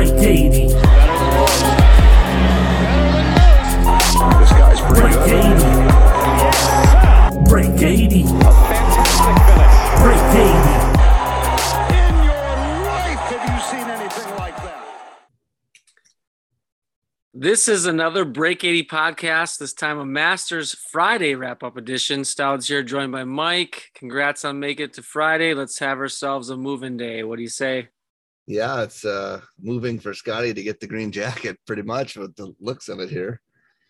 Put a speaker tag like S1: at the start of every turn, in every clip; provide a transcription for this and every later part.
S1: Amazing.
S2: Break 80.
S3: This guy's pretty
S2: Break
S3: good.
S2: 80. Break 80.
S3: Fantastic finish.
S2: Break 80.
S3: In your life, have you seen anything like that?
S4: This is another Break 80 podcast, this time a Masters Friday wrap up edition. Stouds here, joined by Mike. Congrats on making it to Friday. Let's have ourselves a moving day. What do you say?
S5: Yeah, it's uh moving for Scottie to get the green jacket pretty much with the looks of it here.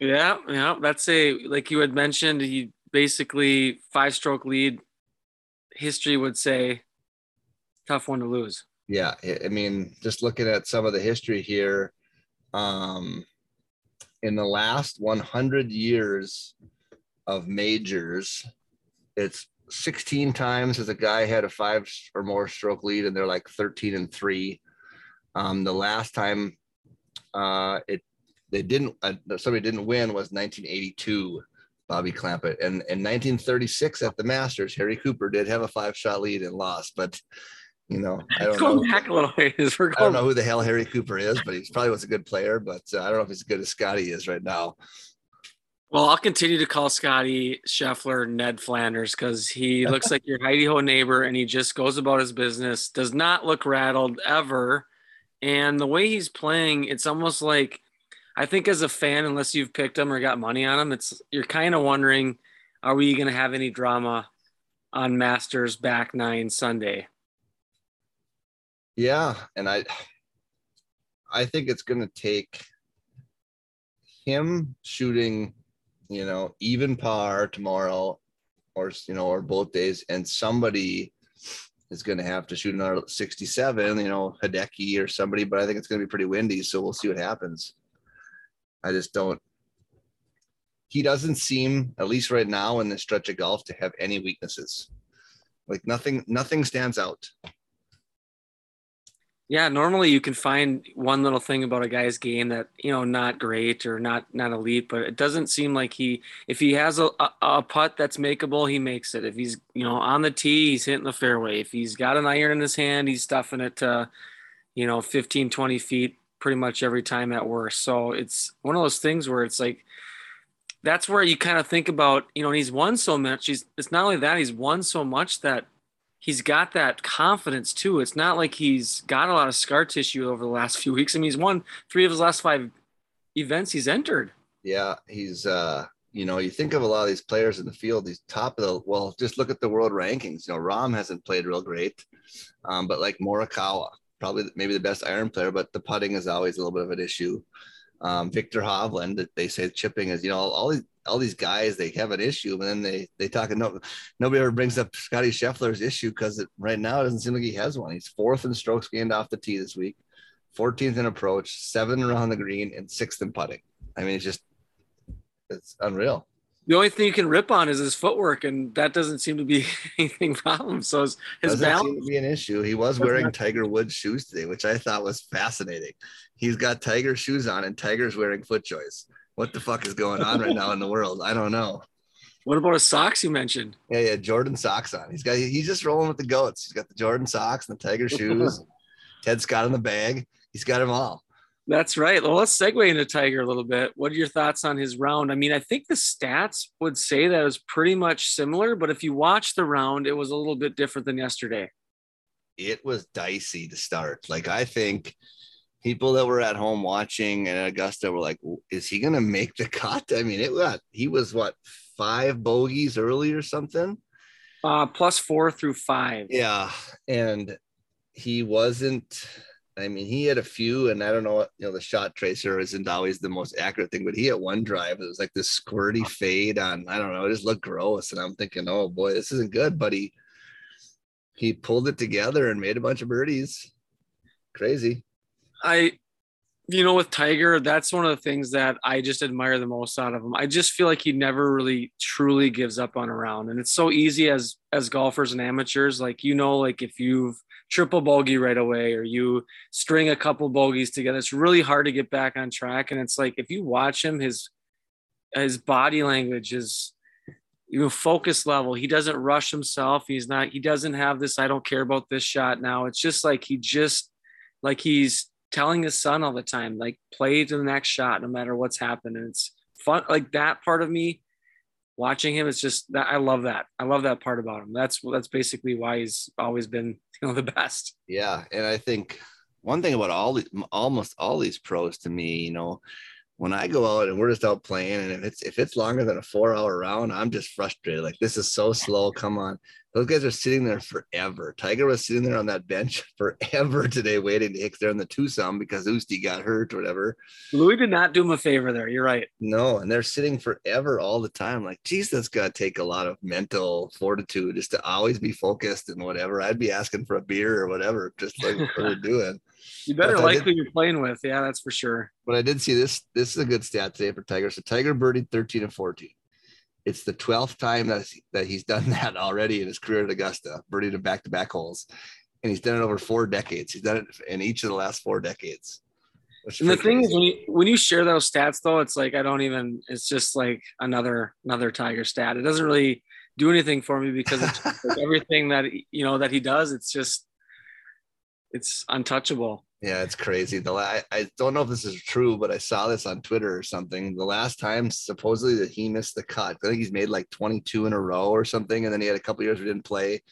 S4: Yeah, yeah. That's a, like you had mentioned, he basically five stroke lead. History would say tough one to lose.
S5: Yeah, I- I mean, just looking at some of the history here, um in the last 100 years of majors, it's 16 times as a guy had a five or more stroke lead and they're like 13 and 3. Um the last time uh it they didn't uh, somebody didn't win was 1982 Bobby Clampett and in 1936 at the Masters Harry Cooper did have a five shot lead and lost but you know I don't
S4: Going
S5: know
S4: back a little ways. We're
S5: I don't know who the hell Harry Cooper is but he's probably was a good player but uh, I don't know if he's as good as Scottie is right now
S4: Well, I'll continue to call Scottie Scheffler Ned Flanders because he looks like your Heidi Ho neighbor and he just goes about his business, does not look rattled ever. And the way he's playing, it's almost like I think as a fan, unless you've picked him or got money on him, it's you're kind of wondering, are we going to have any drama on Masters back nine Sunday?
S5: Yeah, and I I think it's going to take him shooting, you know, even par tomorrow or you know, or both days and somebody is going to have to shoot another 67, you know, Hideki or somebody, but I think it's going to be pretty windy, so we'll see what happens. I just don't he doesn't seem at least right now in this stretch of golf to have any weaknesses. Like nothing nothing stands out.
S4: Yeah, normally you can find one little thing about a guy's game that you know not great or not not elite, but it doesn't seem like he if he has a, a, putt that's makeable, he makes it. If he's you know on the tee, he's hitting the fairway. If he's got an iron in his hand, he's stuffing it to you know 15, 20 feet pretty much every time at worst. So it's one of those things where it's like that's where you kind of think about you know he's won so much. He's it's not only that he's won so much that he's got that confidence too. It's not like he's got a lot of scar tissue over the last few weeks. I mean, he's won three of his last five events he's entered.
S5: Yeah, he's uh you know, you think of a lot of these players in the field, he's top of the well, just look at the world rankings. You know, Rahm hasn't played real great. Um, but like Morikawa, probably maybe the best iron player, but the putting is always a little bit of an issue. Um, Viktor Hovland, they say chipping is, you know, all these all these guys they have an issue, but then they they talk and no nobody ever brings up Scottie Scheffler's issue because it right now it doesn't seem like he has one. He's fourth in strokes gained off the tee this week, 14th in approach, seven around the green, and sixth in putting. I mean, it's just it's unreal.
S4: The only thing you can rip on is his footwork, and that doesn't seem to be anything problem. So his, his
S5: Doesn't seem to be an issue. He was wearing Tiger Woods shoes today, which I thought was fascinating. He's got Tiger shoes on, and Tiger's wearing foot FootJoys. What the fuck is going on right now in the world? I don't know.
S4: What about his socks you mentioned?
S5: Yeah, yeah, Jordan socks on. He's got he's just rolling with the goats. He's got the Jordan socks and the Tiger shoes. Ted Scott in the bag. He's got them all.
S4: That's right. Well, let's segue into Tiger a little bit. What are your thoughts on his round? I mean, I think the stats would say that it was pretty much similar, but if you watch the round, it was a little bit different than yesterday.
S5: It was dicey to start. Like I think people that were at home watching and Augusta were like, "Is he gonna make the cut?" I mean, it was he was what five bogeys early or something.
S4: Uh, plus four through five.
S5: Yeah, and he wasn't. I mean, he had a few, and I don't know what you know. The shot tracer isn't always the most accurate thing, but he had one drive. It was like this squirty fade on. I don't know. It just looked gross, and I'm thinking, oh boy, this isn't good. But he he pulled it together and made a bunch of birdies. Crazy.
S4: I you know, with Tiger, that's one of the things that I just admire the most out of him. I just feel like he never really truly gives up on a round. And it's so easy as as golfers and amateurs. Like, you know, like if you've triple bogey right away or you string a couple bogeys together, it's really hard to get back on track. And it's like if you watch him, his his body language is you know focus level he doesn't rush himself he's not he doesn't have this i don't care about this shot now it's just like he just like he's telling his son all the time like play to the next shot no matter what's happened. And it's fun like that part of me watching him it's just that i love that. I love that part about him. That's that's basically why he's always been you know the best.
S5: Yeah, and I think one thing about all the, almost all these pros to me, you know, when I go out and we're just out playing, and if it's if it's longer than a four hour round, I'm just frustrated. Like this is so slow. Come on, those guys are sitting there forever. Tiger was sitting there on that bench forever today, waiting to hit there in the twosome because Oosty got hurt or whatever.
S4: louis did not do him a favor there you're right
S5: No, and they're sitting forever all the time. Like, geez, that's got to take a lot of mental fortitude just to always be focused and whatever. I'd be asking for a beer or whatever, just like what we're doing.
S4: You better
S5: But
S4: like
S5: did-
S4: who you're playing with yeah that's for sure
S5: But I did see this. This is a good stat today for Tiger. So Tiger birdied 13 and 14. It's the 12th time that, that he's done that already in his career at Augusta, birdied in back to back holes. And he's done it over four decades. He's done it in each of the last four decades.
S4: And the thing is, when you when you share those stats, though, it's like I don't even. It's just like another another Tiger stat. It doesn't really do anything for me because it's like everything that you know that he does. It's just it's untouchable.
S5: Yeah, it's crazy. The la- I don't know if this is true, but I saw this on Twitter or something. The last time supposedly that he missed the cut, I think he's made like 22 in a row or something, and then he had a couple years we didn't play.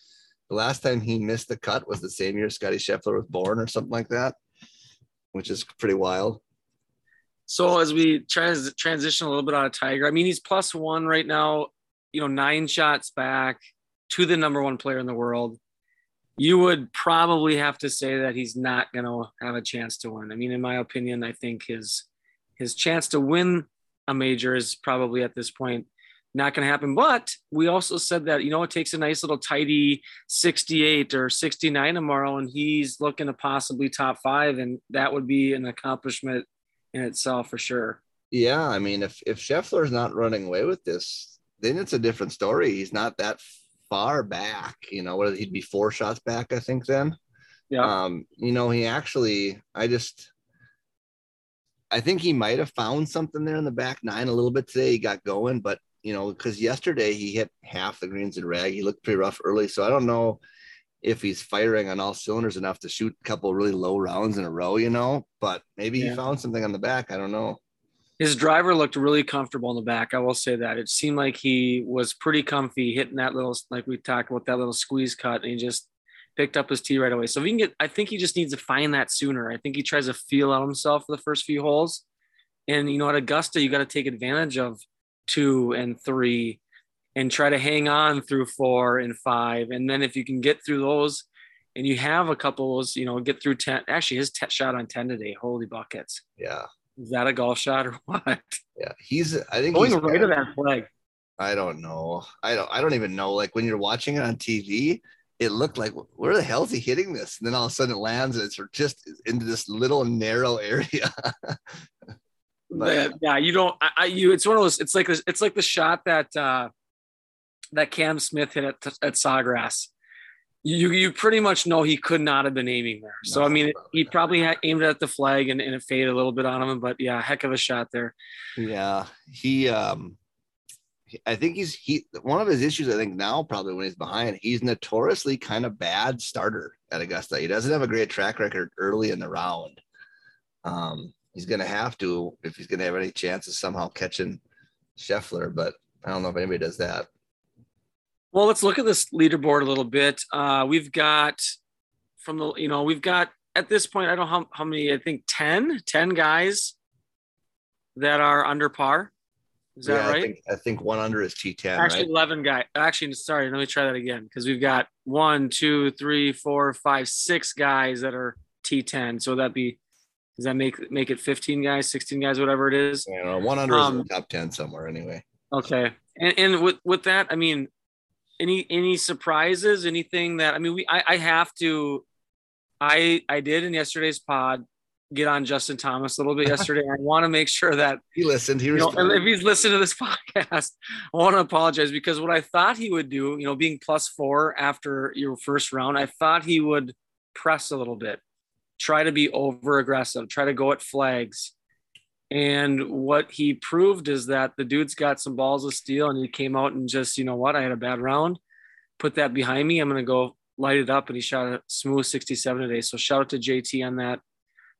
S5: The last time he missed the cut was the same year Scottie Scheffler was born or something like that, which is pretty wild.
S4: So as we trans- transition a little bit out of Tiger, I mean he's plus one right now. You know, nine shots back to the number one player in the world. You would probably have to say that he's not going to have a chance to win. I mean, in my opinion, I think his his chance to win a major is probably at this point not going to happen. But we also said that you know it takes a nice little tidy 68 or 69 tomorrow, and he's looking to possibly top five, and that would be an accomplishment in itself for sure.
S5: Yeah, I mean, if if Scheffler's not running away with this, then it's a different story. He's not that far back. You know, what he'd be four shots back, I think. Then,
S4: Yeah.
S5: um, you know, he actually, I just, I think he might have found something there in the back nine a little bit today. He got going, but you know, because yesterday he hit half the greens in reg. He looked pretty rough early, so I don't know if he's firing on all cylinders enough to shoot a couple really low rounds in a row. You know, but maybe
S4: Yeah.
S5: he found something on the back. I don't know.
S4: His driver looked really comfortable in the back. I will say that it seemed like he was pretty comfy hitting that little, like we talked about, that little squeeze cut, and he just picked up his tee right away. So if he can get, I think he just needs to find that sooner. I think he tries to feel out himself for the first few holes, and you know at Augusta you got to take advantage of two and three, and try to hang on through four and five, and then if you can get through those. And you have a couple of those, you know, get through 10. Actually, his t- shot on 10 today, holy buckets.
S5: Yeah.
S4: Is that a golf shot or what?
S5: Yeah, he's. I think
S4: Going
S5: he's
S4: right to that flag.
S5: I don't know. I don't. I don't even know. Like when you're watching it on TV, it looked like where the hell is he hitting this? And then all of a sudden it lands and it's just into this little narrow area. But-
S4: yeah, you don't. I, I, you. It's one of those. It's like this. It's like the shot that uh, that Cam Smith hit at at Sawgrass. You you pretty much know he could not have been aiming there. So I mean,
S5: probably
S4: he probably had aimed at the flag and, and it faded a little bit on him. But yeah, heck of a shot there.
S5: yeah, he. um I think he's he. One of his issues, I think now probably when he's behind, he's notoriously kind of bad starter at Augusta. He doesn't have a great track record early in the round. Um, he's going to have to if he's going to have any chance of somehow catching Scheffler, but I don't know if anybody does that.
S4: Well, let's look at this leaderboard a little bit. Uh, we've got from the, you know, we've got at this point, I don't know how, how many, I think 10, 10 guys that are under par. Is that
S5: Yeah,
S4: right?
S5: I think I think one under is T10,
S4: Actually,
S5: right?
S4: 11 guy. Actually, sorry, let me try that again because we've got one, two, three, four, five, six guys that are T10. So that'd be, does that make make it 15 guys, 16 guys, whatever it is?
S5: You know, one under is in
S4: Um,
S5: the top 10 somewhere anyway.
S4: Okay. And, and with, with that, I mean, any, any surprises, anything that, I mean, we, I, I have to, I, I did in yesterday's pod get on Justin Thomas a little bit yesterday. I want to make sure that
S5: He listened. He
S4: you know, if he's listened to this podcast, I want to apologize because what I thought he would do, you know, being plus four after your first round, I thought he would press a little bit, try to be over aggressive, try to go at flags. And what he proved is that the dude's got some balls of steel and he came out and just, you know what, I had a bad round, put that behind me. I'm going to go light it up. And he shot a smooth 67 today. So shout out to JT on that.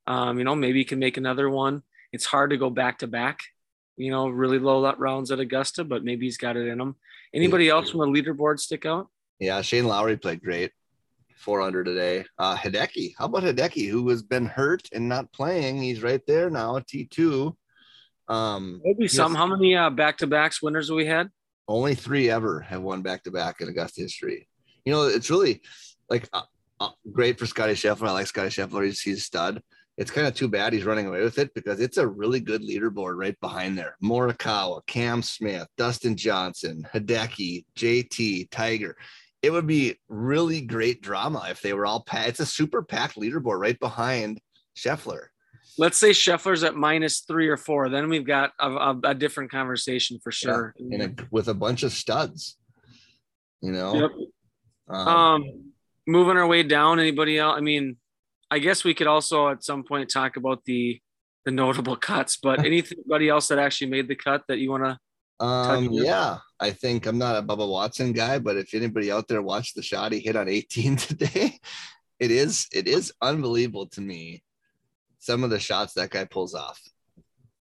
S4: Um, you know, maybe he can make another one. It's hard to go back to back you know, really low that rounds at Augusta, but maybe he's got it in him. Anybody else from the leaderboard stick out?
S5: Yeah, Shane Lowry played great. 400 today. Uh, Hideki. How about Hideki, who has been hurt and not playing? He's right there now, T2. Um,
S4: Maybe
S5: yes,
S4: some. How many uh, back-to-backs winners have we had?
S5: Only three ever have won back to back in Augusta history. You know, it's really like uh, uh, great for Scottie Scheffler. I like Scottie Scheffler. He's, he's a stud. It's kind of too bad he's running away with it because it's a really good leaderboard right behind there. Morikawa, Cam Smith, Dustin Johnson, Hideki, JT, Tiger. It would be really great drama if they were all packed. It's a super packed leaderboard right behind Scheffler.
S4: Let's say Scheffler's at minus three or four. Then we've got a, a, a different conversation for sure.
S5: And a, with a bunch of studs, you know.
S4: Yep.
S5: Um,
S4: Um, moving our way down. Anybody else? I mean, I guess we could also at some point talk about the the notable cuts. But anybody else that actually made the cut that you want to?
S5: Um, yeah, I think I'm not a Bubba Watson guy, but if anybody out there watched the shot he hit on 18 today, it is it is unbelievable to me some of the shots that guy pulls off.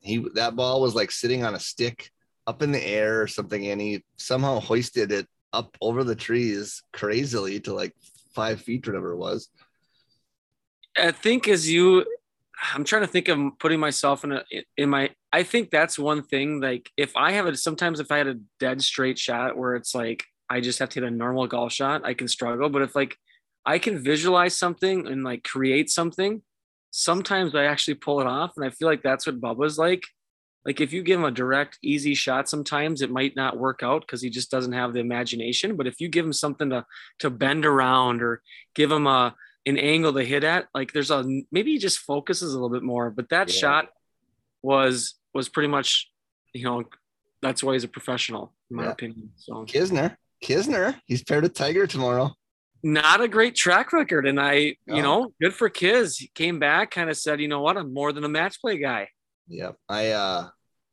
S5: He that ball was like sitting on a stick up in the air or something, and he somehow hoisted it up over the trees crazily to like five feet, whatever it was.
S4: I think as you, I'm trying to think of putting myself in a in my. I think that's one thing. Like if I have a sometimes if I had a dead straight shot where it's like I just have to hit a normal golf shot, I can struggle. But if like I can visualize something and like create something, sometimes I actually pull it off, and I feel like that's what Bubba's like. Like if you give him a direct, easy shot, sometimes it might not work out because he just doesn't have the imagination. But if you give him something to to bend around or give him a an angle to hit at, like there's a maybe he just focuses a little bit more. But that
S5: Yeah.
S4: shot was was pretty much, you know, that's why he's a professional, in my
S5: Yeah.
S4: opinion. So
S5: Kisner, Kisner, he's paired with Tiger tomorrow.
S4: not a great track record. And I, you know, good for Kiz. He came back, kind of said, you know what, I'm more than a match play guy.
S5: Yep. I uh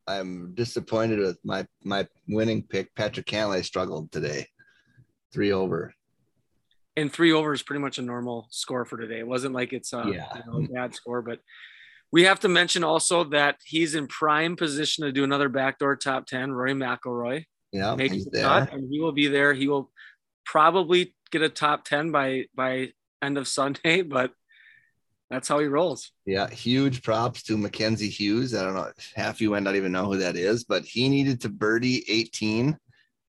S5: I'm disappointed with my my winning pick. Patrick Cantlay struggled today. Three over.
S4: And three over is pretty much a normal score for today. It wasn't like it's a,
S5: Yeah.
S4: you know, a bad score, but we have to mention also that he's in prime position to do another backdoor top 10. Rory McIlroy
S5: Yeah,
S4: made
S5: he's
S4: the
S5: there.
S4: cut and he will be there. He will probably get a top 10 by, by end of Sunday, but that's how he rolls.
S5: Yeah, huge props to Mackenzie Hughes. I don't know, half you might not even know who that is, but he needed to birdie 18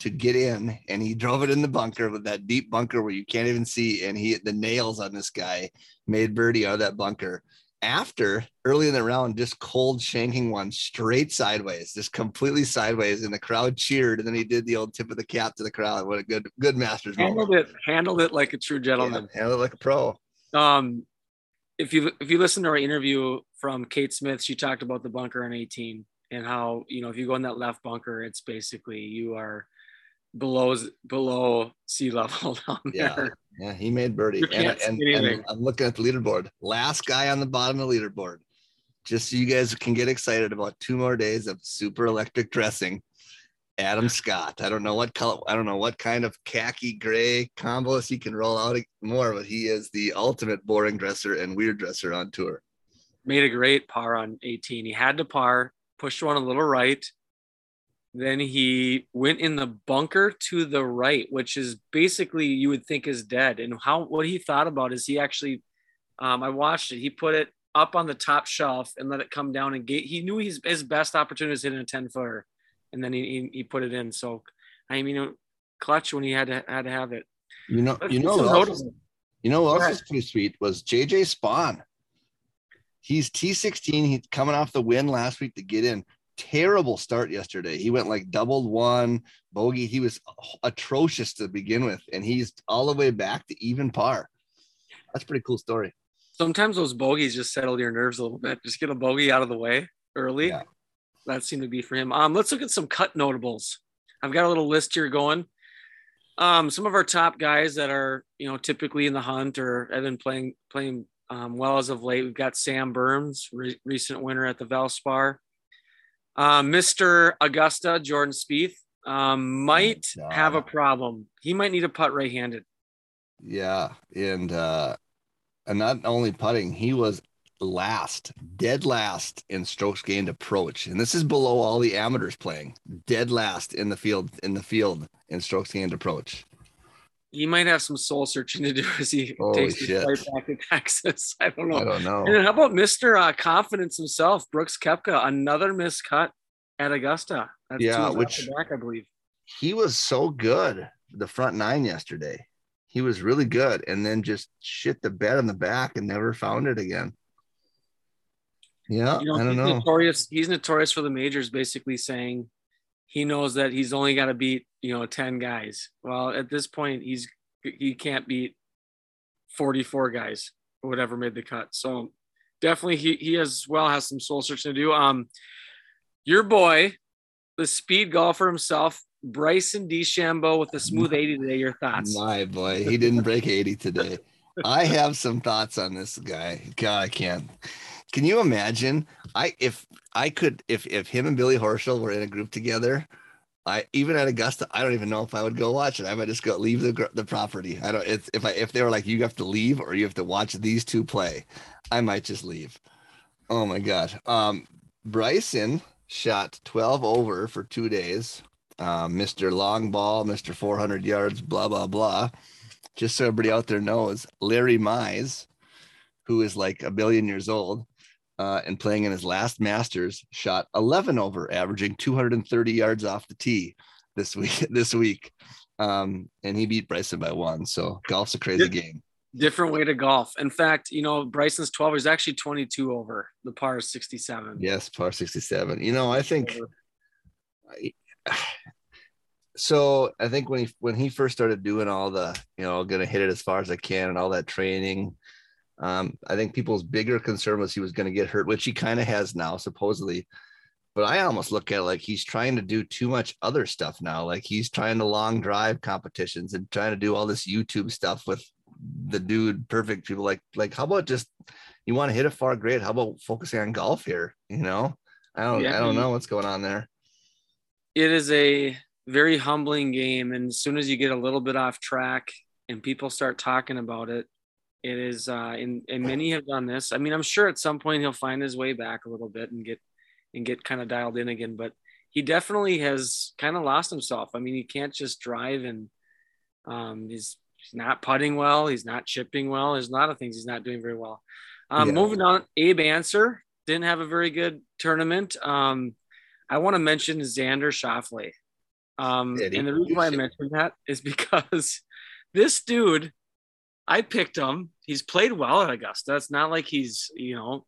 S5: to get in, and he drove it in the bunker with that deep bunker where you can't even see. And he hit the nails on this guy, made birdie out of that bunker. After early in the round, just cold shanking one straight sideways, just completely sideways, and the crowd cheered. And then he did the old tip of the cap to the crowd. What a good, good Masters
S4: Handled
S5: moment.
S4: it, handled it like a true gentleman.
S5: Yeah, handled it like a pro.
S4: Um, if you if you listen to our interview from Kate Smith, she talked about the bunker on 18 and how you know if you go in that left bunker, it's basically you are below below sea level down
S5: Yeah.
S4: there.
S5: Yeah, he made birdie. And, and, and. I'm looking at the leaderboard. Last guy on the bottom of the leaderboard. Just so you guys can get excited about two more days of super electric dressing. Adam Scott. I don't know what color, I don't know what kind of khaki gray combos he can roll out more, but he is the ultimate boring dresser and weird dresser on tour.
S4: Made a great par on 18. He had to par, pushed one a little right. Then he went in the bunker to the right, which is basically you would think is dead. And how what he thought about is he actually, um, I watched it. He put it up on the top shelf and let it come down and get. He knew his his best opportunity was hitting a ten footer, and then he, he he put it in. So I mean, clutch when he had to had to have it.
S5: You know,
S4: Let's
S5: you know, else you know, what else is pretty sweet was JJ Spaun. He's T16. He's coming off the win last week to get in. Terrible start yesterday. He went like doubled one bogey. He was atrocious to begin with, and he's all the way back to even par. That's a pretty cool story.
S4: sometimes those bogeys just settle your nerves a little bit. Just get a bogey out of the way early.
S5: Yeah.
S4: That seemed to be for him. Um, let's look at some cut notables. I've got a little list here going. Um, some of our top guys that are you know typically in the hunt or have been playing playing um, well as of late. We've got Sam Burns, re- recent winner at the Valspar. Um, Mr. Augusta Jordan Spieth um, might
S5: God.
S4: have a problem. He might need a putt right-handed.
S5: Yeah, and uh and not only putting, he was last, dead last in strokes gained approach. And this is below all the amateurs playing. Dead last in the field in the field in strokes gained approach.
S4: He might have some soul searching to do as he
S5: Holy
S4: takes his
S5: shit.
S4: flight back to Texas. I don't know.
S5: I don't know.
S4: And then how about Mr. Uh, Confidence himself, Brooks Koepka, another miscut at Augusta. That's
S5: Yeah, which-
S4: back, I believe.
S5: He was so good the front nine yesterday. He was really good and then just shit the bed on the back and never found it again. Yeah,
S4: You know,
S5: I don't
S4: he's
S5: know.
S4: notorious. He's notorious for the majors, basically saying he knows that he's only got to beat you know ten guys. Well, at this point, he's he can't beat forty four guys, or whatever made the cut. So definitely, he he as well has some soul searching to do. Um, your boy, the speed golfer himself, Bryson DeChambeau with a smooth eighty today. Your thoughts?
S5: My boy, he didn't break 80 today. I have some thoughts on this guy. God, I can't. Can you imagine? I if I could if if him and Billy Horschel were in a group together, I even at Augusta, I don't even know if I would go watch it. I might just go leave the the property. I don't. It's if I if they were like you have to leave or you have to watch these two play, I might just leave. Oh my god. Um, Bryson shot 12 over for two days. Um, Mr. Long Ball, Mr. 400 yards, blah blah blah. Just so everybody out there knows, Larry Mize, who is like a billion years old, uh, and playing in his last Masters, shot 11 over, averaging 230 yards off the tee this week. This week, um, and he beat Bryson by one. So golf's a crazy game.
S4: Different way to golf. In fact, you know Bryson's twelve. He's actually twenty two over. The par is sixty seven.
S5: Yes, par 67. You know, I think so I think when he when he first started doing all the, you know, gonna hit it as far as I can and all that training, um, I think people's bigger concern was he was gonna get hurt, which he kind of has now, supposedly. But I almost look at it like he's trying to do too much other stuff now. Like he's trying to long drive competitions and trying to do all this YouTube stuff with the dude perfect people. Like, like how about just you want to hit it far great? How about focusing on golf here? You know, I don't
S4: Yeah,
S5: I don't know what's going on there.
S4: it is a very humbling game and as soon as you get a little bit off track and people start talking about it it is uh and, and many have done this. I mean i'm sure at some point he'll find his way back a little bit and get and get kind of dialed in again but he definitely has kind of lost himself. I mean he can't just drive and um he's, he's not putting well he's not chipping well there's a lot of things he's not doing very well. Um
S5: Yeah.
S4: moving on abe Ancer didn't have a very good tournament. Um I want to mention Xander Schauffele. Um, and the reason why I mentioned that is because this dude, I picked him. He's played well at Augusta. It's not like he's, you know,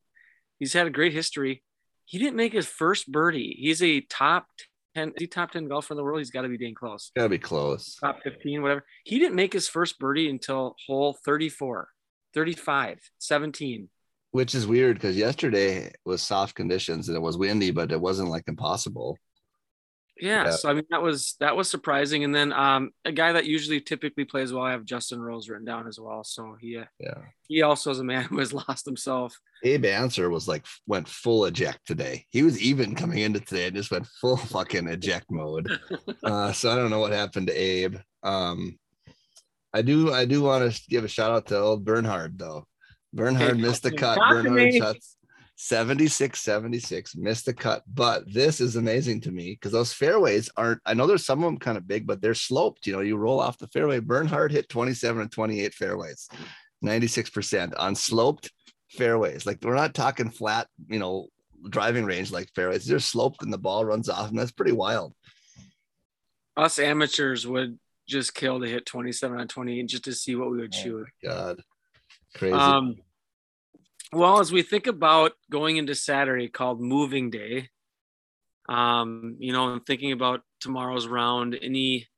S4: he's had a great history. He didn't make his first birdie. He's a top 10, is he top 10 golfer in the world. He's got to be dang close.
S5: Gotta be close.
S4: Top 15, whatever. He didn't make his first birdie until hole 34, 35, 17.
S5: Which is weird because yesterday was soft conditions and it was windy, but it wasn't like impossible.
S4: Yeah,
S5: Yeah.
S4: so I mean that was that was surprising, and then um, a guy that usually typically plays well. I have Justin Rose written down as well, so he uh,
S5: Yeah.
S4: he also is a man who has lost himself.
S5: Abe Ancer was like went full eject today. He was even coming into today and just went full fucking eject mode. Uh, so I don't know what happened to Abe. Um, I do I do want to give a shout out to old Bernhard though. Bernhard
S4: Okay,
S5: missed the cut. Bernhard shots 76 76 missed the cut. But this is amazing to me because those fairways aren't. I know there's some of them kind of big, but they're sloped. You know, you roll off the fairway. Bernhard hit 27 and 28 fairways, 96% on sloped fairways. Like we're not talking flat, you know, driving range like fairways. They're sloped and the ball runs off, and that's pretty wild.
S4: Us amateurs would just kill to hit 27 on 28 just to see what we would shoot.
S5: God, crazy.
S4: Um, well, as we think about going into Saturday called Moving Day, um, you know, and thinking about tomorrow's round, any,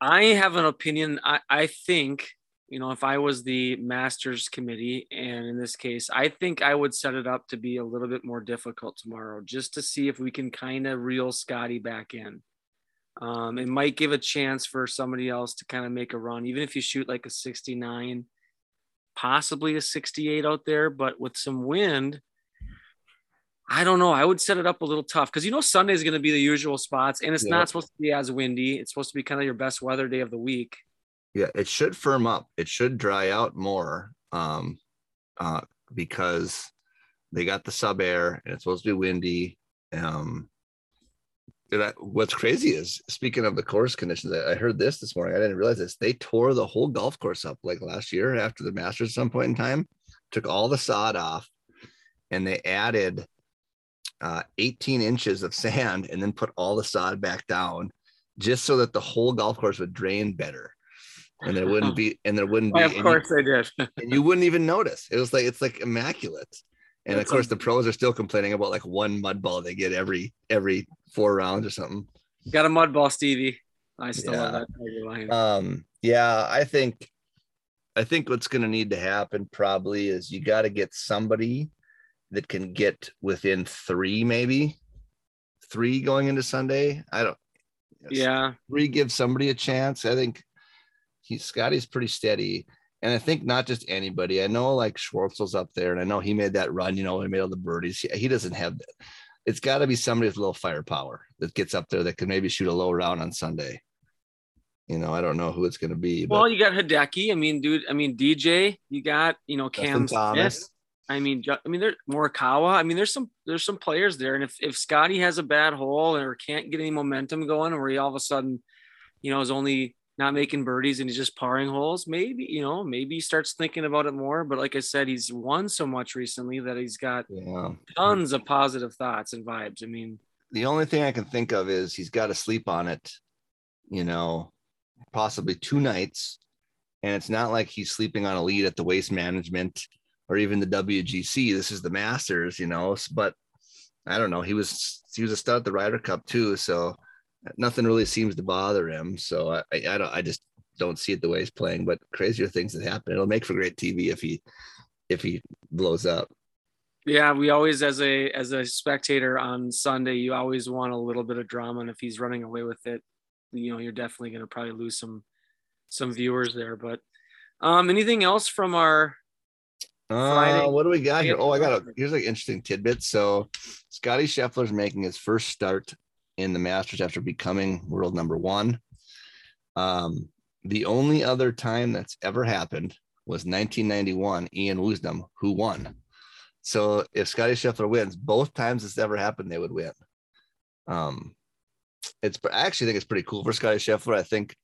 S4: I have an opinion. I, I think you know, if I was the Masters committee, and in this case, I think I would set it up to be a little bit more difficult tomorrow, just to see if we can kind of reel Scottie back in. Um, it might give a chance for somebody else to kind of make a run, even if you shoot like a 69, possibly a 68 out there, but with some wind. I don't know. I would set it up a little tough because you know Sunday is going to be the usual spots, and it's
S5: Yeah.
S4: not supposed to be as windy. It's supposed to be kind of your best weather day of the week.
S5: Yeah, it should firm up. It should dry out more um, uh, because they got the SubAir and it's supposed to be windy. Um, and I, what's crazy is speaking of the course conditions, I, I heard this this morning. I didn't realize this. They tore the whole golf course up like last year after the Masters at some point in time, took all the sod off, and they added uh, 18 inches of sand and then put all the sod back down just so that the whole golf course would drain better and there wouldn't be and there wouldn't be
S4: of
S5: any-
S4: course they did.
S5: and you wouldn't even notice it was like it's like immaculate and of course the pros are still complaining about like one mud ball they get every every four rounds or something
S4: Got a mud ball, Stevie. I still
S5: Yeah.
S4: love that
S5: um yeah i think i think what's going to need to happen probably is you got to get somebody that can get within three maybe three going into sunday i don't
S4: yeah,
S5: three give somebody a chance. I think he Scottie's pretty steady. And I think not just anybody. I know like Schwartzel's up there, and I know he made that run, you know, he made all the birdies. He, he doesn't have that. It's got to be somebody with a little firepower that gets up there that can maybe shoot a low round on Sunday. You know, I don't know who it's going to be. But
S4: well, you got Hideki. I mean, dude. I mean, DJ. You got you know Cam
S5: Thomas.
S4: I mean, I mean, there Morikawa. I mean, there's some there's some players there, and if if Scottie has a bad hole or can't get any momentum going, where he all of a sudden, you know, is only not making birdies and he's just parring holes, maybe you know, maybe he starts thinking about it more. But like I said, he's won so much recently that he's got
S5: Yeah.
S4: tons of positive thoughts and vibes. I mean,
S5: the only thing I can think of is he's got to sleep on it, you know, possibly two nights. And it's not like he's sleeping on a lead at the waste management or even the WGC. This is the Masters, you know. But I don't know. He was he was a stud at the Ryder Cup too, so nothing really seems to bother him. So I I, I don't I just don't see it the way he's playing. But crazier things that happen. It'll make for great TV if he if he blows up.
S4: Yeah, we always as a as a spectator on Sunday, you always want a little bit of drama, and if he's running away with it, you know, you're definitely going to probably lose some some viewers there. But um, anything else from our?
S5: Uh, what do we got here? Oh, I got a here's like interesting tidbit. So Scottie Scheffler's making his first start in the Masters after becoming world number one. Um, the only other time that's ever happened was 1991, Ian Woosnam, who won. So if Scottie Scheffler wins, both times it's ever happened, they would win. Um, it's I actually think it's pretty cool for Scottie Scheffler. I think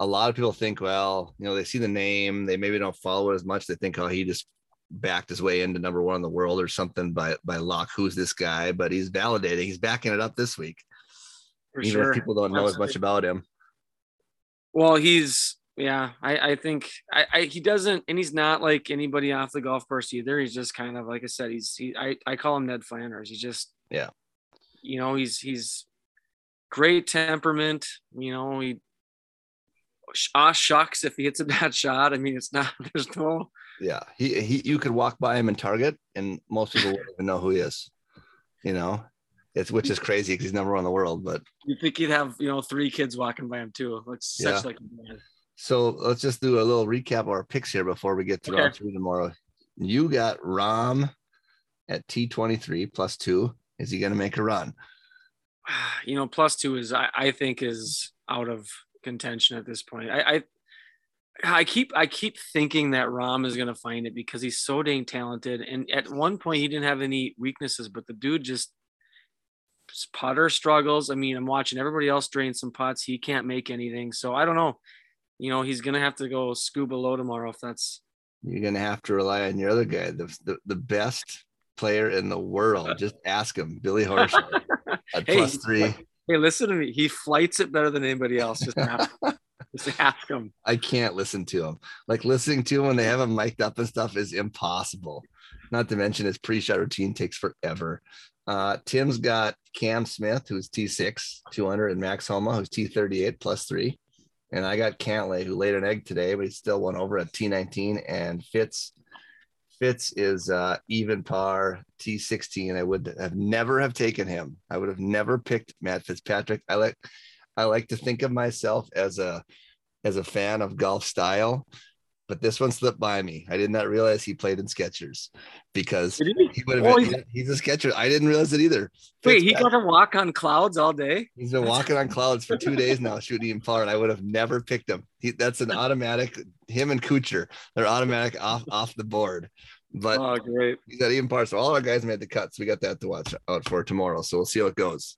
S5: a lot of people think, well, you know, they see the name, they maybe don't follow it as much. They think, oh, he just backed his way into number one in the world or something by by luck. Who's this guy? But he's validating. He's backing it up this week,
S4: For
S5: even
S4: sure.
S5: if people don't know as much about him.
S4: Well, he's yeah. I I think I, I he doesn't, and he's not like anybody off the golf course either. He's just kind of like I said. He's he. I I call him Ned Flanders. He's just
S5: Yeah.
S4: You know, he's he's great temperament. You know, he ah shucks if he hits a bad shot. I mean, it's not. There's no.
S5: Yeah, he he. You could walk by him in Target, and most people wouldn't even know who he is. You know, it's which is crazy because he's number one in the world. But
S4: You think he'd have you know three kids walking by him too? Looks such
S5: Yeah.
S4: like a man.
S5: so let's just do a little recap of our picks here before we get to round
S4: Okay.
S5: three tomorrow. You got Rahm at T twenty three plus two. Is he going to make a run?
S4: you know, plus two is I, I think is out of contention at this point. I, I I keep I keep thinking that Rahm is gonna find it because he's so dang talented. And at one point he didn't have any weaknesses, but the dude just putter struggles. I mean, I'm watching everybody else drain some putts. He can't make anything. So I don't know. You know, he's gonna have to go scuba low tomorrow if that's
S5: You're going to have to rely on your other guy, the the, the best player in the world. Just ask him, Billy Horschel at
S4: Hey,
S5: plus three.
S4: hey, listen to me. He flights it better than anybody else. Just ask, just ask him.
S5: I can't listen to him. Like listening to him when they have him mic'd up and stuff is impossible. Not to mention his pre-shot routine takes forever. Uh, Tim's got Cam Smith, who's T6, 200, and Max Homa, who's T38 plus three. And I got Cantlay, who laid an egg today, but he still won over at T19. And Fitz, Fitz is uh, even par T16. I would have never have taken him. I would have never picked Matt Fitzpatrick. I like, I like to think of myself as a, as a fan of golf style but this one slipped by me. I did not realize he played in Skechers because he? he? would have oh, been, he's a Sketcher. I didn't realize it either.
S4: Wait, he got to walk on clouds all day.
S5: He's been walking on clouds for two days now, shooting in par, and I would have never picked him. He, that's an automatic. Him and Kuchar, they're automatic off off the board. But
S4: oh, great.
S5: He's at even par, so all our guys made the cuts. We got that to watch out for tomorrow. So we'll see how it goes.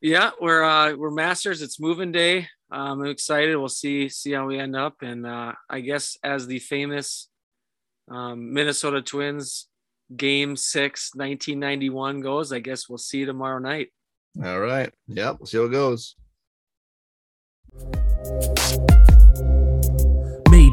S4: Yeah, we're uh, we're masters. It's moving day. I'm excited. We'll see see how we end up. And uh, I guess as the famous um, Minnesota Twins Game Six, 1991 goes, I guess we'll see tomorrow night.
S5: All right. Yep. We'll see how it goes.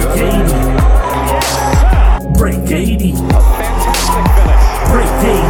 S6: Break 80. Break 80.
S2: Break 80.